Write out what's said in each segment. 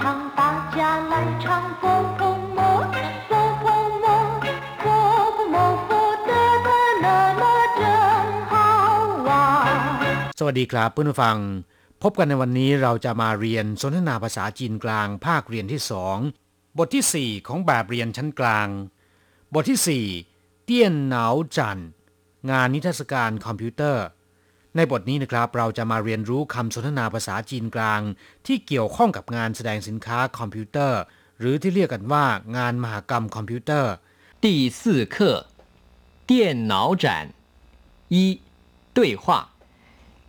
唱，大家来唱佛婆摩，佛婆摩，佛婆摩佛得得乐乐真好玩。 สวัสดีครับเพื่อนผู้ฟัง พบกันในวันนี้เราจะมาเรียนสนทนาภาษาจีนกลางภาคเรียนที่สองบทที่ 4 ของแบบเรียนชั้นกลาง บทที่ 4 เตี้ยนเหนาจันงานนิทรรศการคอมพิวเตอร์ ในบทนี้นะครับเราจะมาเรียนรู้คำสนทนาภาษาจีนกลาง ที่เกี่ยวข้องกับงานแสดงสินค้าคอมพิวเตอร์ หรือที่เรียกกันว่างานมหกรรมคอมพิวเตอร์ 第四课电脑展一对话，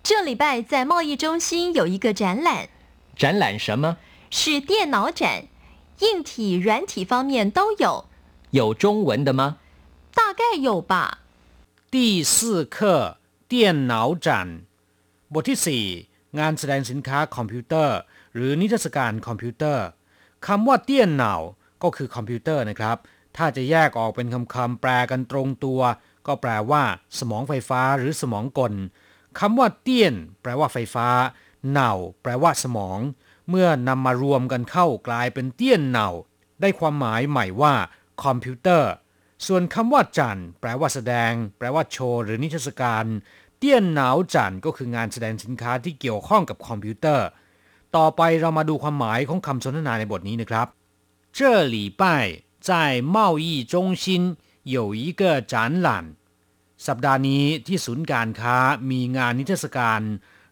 这礼拜在贸易中心有一个展览，展览什么？是电脑展，硬体、软体方面都有，有中文的吗？大概有吧。第四课 电脑展 บทที่ 4 งานแสดงสินค้าคอมพิวเตอร์ หรือนิทรรศการคอมพิวเตอร์คำว่า 电脑 ก็คือคอมพิวเตอร์นะครับ ถ้าจะแยกออกเป็นคำๆแปลกันตรงตัว ก็แปลว่าสมองไฟฟ้าหรือสมองกลคำว่า 电 แปลว่าไฟฟ้า 脑 แปลว่าสมอง เมื่อนำมารวมกันเข้ากลายเป็น 电脑 ได้ความหมายใหม่ว่า คอมพิวเตอร์ ส่วนคำว่าจันแปลว่าแสดง แปลว่าโชว์ หรือนิทรรศการ เตี้ยนหนาวจันก็คืองานแสดงสินค้าที่เกี่ยวข้องกับคอมพิวเตอร์ ต่อไปเรามาดูความหมายของคำสนทนาในบทนี้นะครับ这礼拜在贸易中心有一个展览สัปดาห์นี้ที่ศูนย์การค้ามีงานนิทรรศการ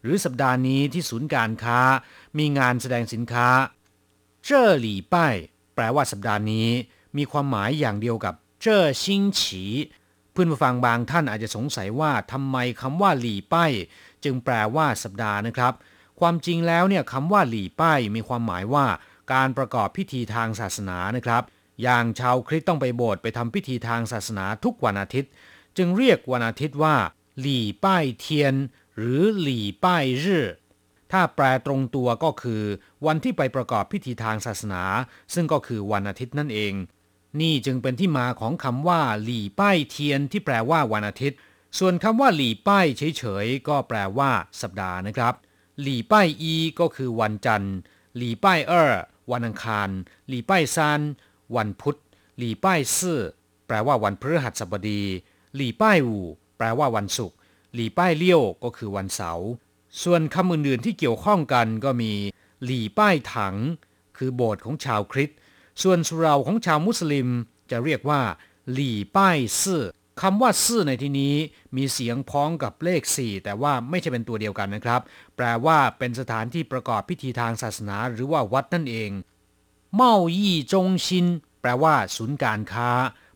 หรือสัปดาห์นี้ที่ศูนย์การค้า มีงานแสดงสินค้า เจ้อหลี่ป้ายแปลว่าสัปดาห์นี้ มีความหมายอย่างเดียวกับเจ้อชิงฉีเ พื่อนผู้ฟังบางท่านอาจจะสงสัยว่าทำไมคำว่าหลี่ป้ายจึงแปลว่าสัปดาห์นะครับ ความจริงแล้วเนี่ยคำว่าหลี่ป้ายมีความหมายว่า การประกอบพิธีทางศาสนานะครับ อย่างชาวคริสต์ต้องไปโบสถ์ไปทำพิธีทางศาสนาทุกวันอาทิตย์ จึงเรียกวันอาทิตย์ว่า หลี่ป้ายเทียน หรือหลี่ป้ายรื่อถ้าแปลตรงตัวก็คือ วันที่ไปประกอบพิธีทางศาสนา ซึ่งก็คือวันอาทิตย์นั่นเอง นี่จึงเป็นที่มาของคำว่าหลี่ป้ายเทียนที่แปลว่าวันอาทิตย์ ส่วนคำว่าหลี่ป้ายเฉยๆก็แปลว่าสัปดาห์นะครับ หลี่ป้ายอีก็คือวันจันทร์ หลี่ป้ายเออวันอังคาร หลี่ป้ายซานวันพุธ หลี่ป้ายซื่อแปลว่าวันพฤหัสบดี หลี่ป้ายอู่แปลว่าวันศุกร์ หลี่ป้ายเลี้ยวก็คือวันเสาร์ ส่วนคำอื่นๆที่เกี่ยวข้องกันก็มี หลี่ป้ายถัง คือโบสถ์ของชาวคริสต์ ส่วนสุเหราของชาวมุสลิมจะเรียกว่า หลี่ป้ายซื่อคำว่าซื่อในที่นี้มีเสียงพ้องกับเลข 4 แต่ว่าไม่ใช่เป็นตัวเดียวกันนะครับ แปลว่าเป็นสถานที่ประกอบพิธีทางศาสนาหรือว่าวัดนั่นเอง เมายี่จงชินแปลว่า ศูนย์การค้า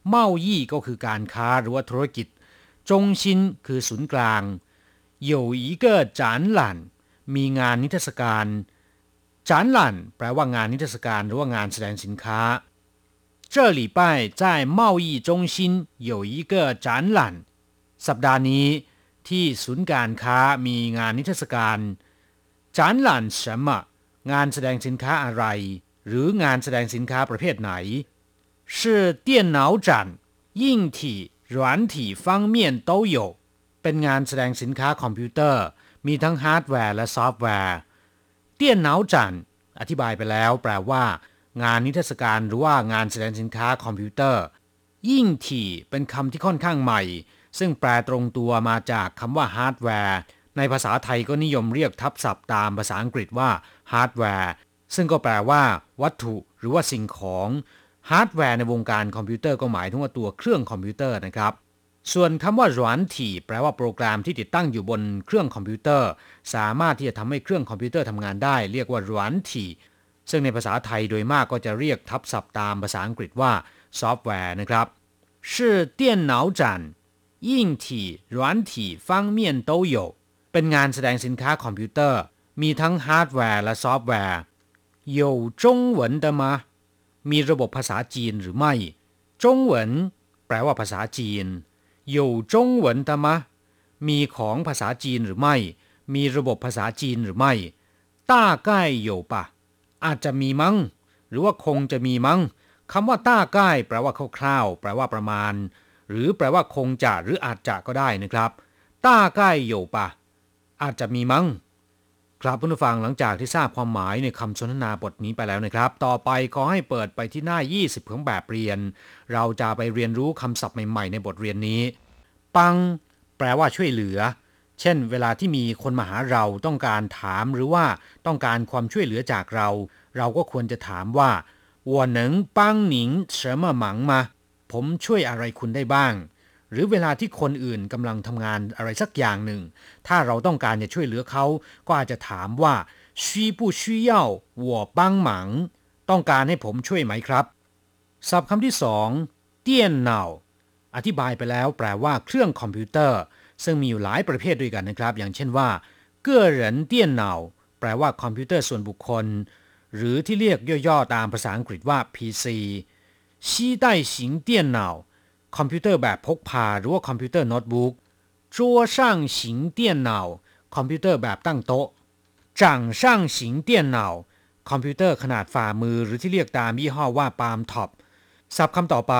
เมายี่ก็คือการค้าหรือว่าธุรกิจ จงชินคือศูนย์กลาง有一个展览มีงานนิทรรศการ 展览แปลว่างานนิทรรศการหรือว่างานแสดงสินค้า这礼拜在贸易中心有一个展览สัปดาห์นี้ที่ศูนย์การค้ามีงานนิทรรศการ展览什么งานแสดงสินค้าอะไร หรืองานแสดงสินค้าประเภทไหน是电脑展硬体软体方面都有เป็นงานแสดงสินค้าคอมพิวเตอร์ มีทั้งฮาร์ดแวร์และซอฟต์แวร์ 电脑展อธิบายไปแล้ว แปลว่า งานนิทรรศการหรือว่างานแสดงสินค้าคอมพิวเตอร์ 硬体เป็นคำที่ค่อนข้างใหม่ ซึ่งแปลตรงตัวมาจากคำว่าฮาร์ดแวร์ในภาษาไทยก็นิยมเรียกทับศัพท์ตามภาษาอังกฤษว่าฮาร์ดแวร์ซึ่งก็แปลว่า วัตถุหรือว่าสิ่งของฮาร์ดแวร์ในวงการคอมพิวเตอร์ก็หมายถึงว่าตัวเครื่องคอมพิวเตอร์นะครับ ส่วนคำว่าหรวนถี่แปลว่าโปรแกรมที่ติดตั้งอยู่บนเครื่องคอมพิวเตอร์ สามารถที่จะทำให้เครื่องคอมพิวเตอร์ทำงานได้ เรียกว่าหรวนถี่ ซึ่งในภาษาไทยโดยมากก็จะเรียกทับศัพท์ตามภาษาอังกฤษว่าซอฟต์แวร์นะครับ是电脑展硬体软体方面都有เป็นงานแสดงสินค้าคอมพิวเตอร์ มีทั้งฮาร์ดแวร์และซอฟต์แวร์有中文的吗มีระบบภาษาจีนหรือไม่จงเหวินแปลว่าภาษาจีน 有中文的吗 มีของภาษาจีนหรือไม่ มีระบบภาษาจีนหรือไม่大概有吧 อาจจะมีมั้ง หรือว่าคงจะมีมั้งคำว่าต้าใกล้แปลว่าคร่าวๆแปลว่าประมาณ หรือแปลว่าคงจะหรืออาจจะก็ได้นะครับ ต้าใกล้อยู่ปะ อาจจะมีมั้ง ค ครับผู้ฟังหลังจากที่ทราบความหมายในคำสนทนาบทนี้ไปแล้วนะครับ ต่อไปขอให้เปิดไปที่หน้า 20ของแบบเรียน เราจะไปเรียนรู้คำศัพท์ใหม่ๆ ในบทเรียนนี้ ปัง แปลว่าช่วยเหลือ เช่น เวลาที่มีคนมาหาเราต้องการถามหรือว่าต้องการความช่วยเหลือจากเรา เราก็ควรจะถามว่า我能帮您什么忙吗ผมช่วยอะไรคุณได้บ้าง หรือเวลาที่คนอื่นกำลังทำงานอะไรสักอย่างหนึ่ง ถ้าเราต้องการจะช่วยเหลือเขา ก็อาจจะถามว่าชี้ผู้ชี้เย่าหัวปังหมัง ต้องการให้ผมช่วยไหมครับศัพท์คำที่สองเตี้ยนเนาอธิบายไปแล้วแปลว่าเครื่องคอมพิวเตอร์ ซึ่งมีอยู่หลายประเภทด้วยกันนะครับ อย่างเช่นว่า 个人电脑แปลว่าคอมพิวเตอร์ส่วนบุคคล หรือที่เรียกย่อๆตามภาษาอังกฤษว่า PC 携带型电脑 คอมพิวเตอร์แบบพกพาหรือว่าคอมพิวเตอร์โน้ตบุ๊ก桌上型电脑คอมพิวเตอร์แบบตั้งโต๊ะ掌上型电脑คอมพิวเตอร์ขนาดฝ่ามือหรือที่เรียกตามยี่ห้อว่า palmtop ศัพท์คำต่อไป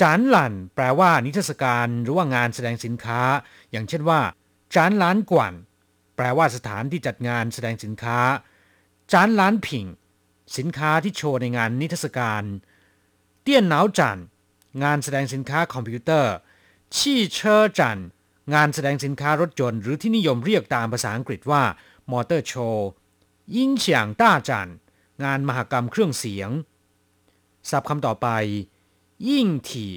จานหลันแปลว่านิทรรศการหรือว่างานแสดงสินค้า อย่างเช่นว่า展览馆แปลว่าสถานที่จัดงานแสดงสินค้า展览品 สินค้าที่โชว์ในงานนิทรรศการ 电脑展 งานแสดงสินค้าคอมพิวเตอร์汽车展งานแสดงสินค้ารถยนต์หรือที่นิยมเรียกตามภาษาอังกฤษว่ามอเตอร์โชว์音响大展งานมหกรรมเครื่องเสียงศัพท์คำต่อไป 硬体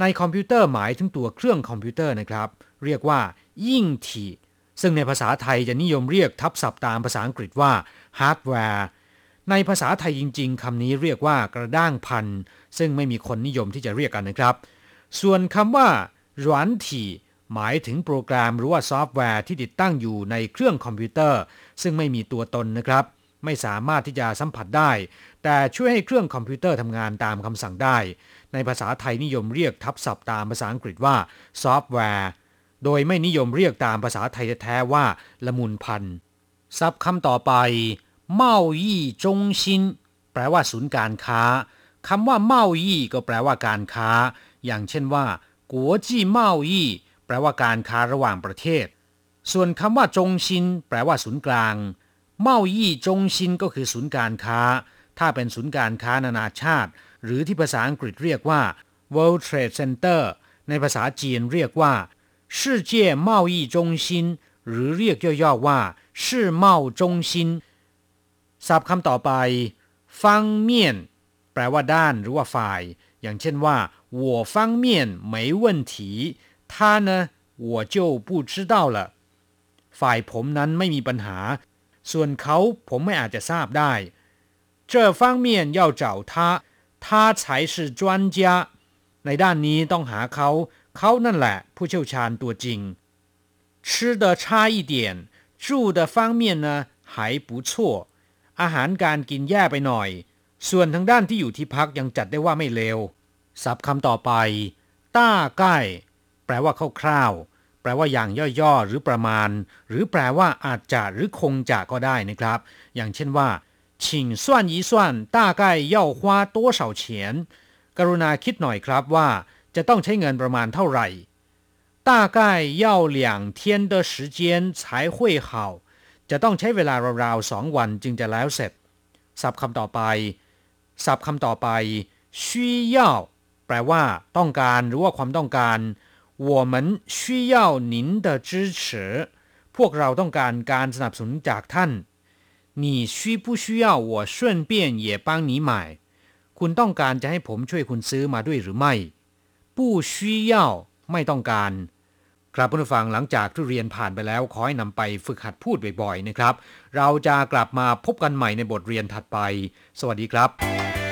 ในคอมพิวเตอร์หมายถึงตัวเครื่องคอมพิวเตอร์นะครับ เรียกว่า 硬体 ซึ่งในภาษาไทยจะนิยมเรียกทับศัพท์ตามภาษาอังกฤษว่าฮาร์ดแวร์ ในภาษาไทยจริง ๆคำนี้เรียกว่ากระด้างภัณฑ์ ซึ่งไม่มีคนนิยมที่จะเรียกกันนะครับ ส่วนคำว่า软体หมายถึงโปรแกรมหรือว่าซอฟต์แวร์ที่ติดตั้งอยู่ในเครื่องคอมพิวเตอร์ ซึ่งไม่มีตัวตนนะครับ ไม่สามารถที่จะสัมผัสได้ แต่ช่วยให้เครื่องคอมพิวเตอร์ทำงานตามคำสั่งได้ ในภาษาไทยนิยมเรียกทับศัพท์ตามภาษาอังกฤษว่าซอฟต์แวร์ โดยไม่นิยมเรียกตามภาษาไทยแท้ๆว่าละมุนภัณฑ์ศัพท์คำต่อไป เมายี่จงซินแปลว่าศูนย์การค้าคำว่าเมายี่ก็แปลว่าการค้า อย่างเช่นว่ากัวจีเมายี่แปลว่าการค้าระหว่างประเทศ ส่วนคำว่าจงซินแปลว่าศูนย์กลาง เมายี่จงซินก็คือศูนย์การค้า ถ้าเป็นศูนย์การค้านานาชาติ หรือที่ภาษาอังกฤษเรียกว่า World Trade Center ในภาษาจีนเรียกว่า世界贸易中心หรือเรียกย่อๆว่า世贸中心 ศัพท์คำต่อไปฟังเมียนแปลว่าด้านหรือว่าฝ่าย อย่างเช่นว่า我方面没问题他呢我就不知道了ฝ่ายผมนั้นไม่มีปัญหา ส่วนเขาผมไม่อาจจะทราบได้这方面要找他他才是专家ในด้านนี้ต้องหาเขา เขานั่นแหละ ผู้เชี่ยวชาญตัวจริง吃的差一点住的方面呢还不错 อาหารการกินแย่ไปหน่อย ส่วนทางด้านที่อยู่ที่พักยังจัดได้ว่าไม่เลวศัพท์คำต่อไป ต้าใกล้ แปลว่าคร่าวๆ แปลว่าอย่างย่อๆ หรือประมาณ หรือแปลว่าอาจจะหรือคงจะก็ได้นะครับ อย่างเช่นว่า请算一算大概要花多少钱กรุณาคิดหน่อยครับว่า จะต้องใช้เงินประมาณเท่าไหร่大概要两天的时间才会好 จะต้องใช้เวลาราวๆสองวันจึงจะแล้วเสร็จ ศัพท์คำต่อไป ศัพท์คำต่อไป需要แปลว่า ต้องการหรือว่าความต้องการ我们需要您的支持พวกเราต้องการการสนับสนุนจากท่าน你需不需要我顺便也帮你买คุณต้องการจะให้ผมช่วยคุณซื้อมาด้วยหรือไม่不需要ไม่ต้องการ ครับผู้ฟังหลังจากที่เรียนผ่านไปแล้วขอให้นำไปฝึกหัดพูดบ่อยๆนะครับ เราจะกลับมาพบกันใหม่ในบทเรียนถัดไป สวัสดีครับ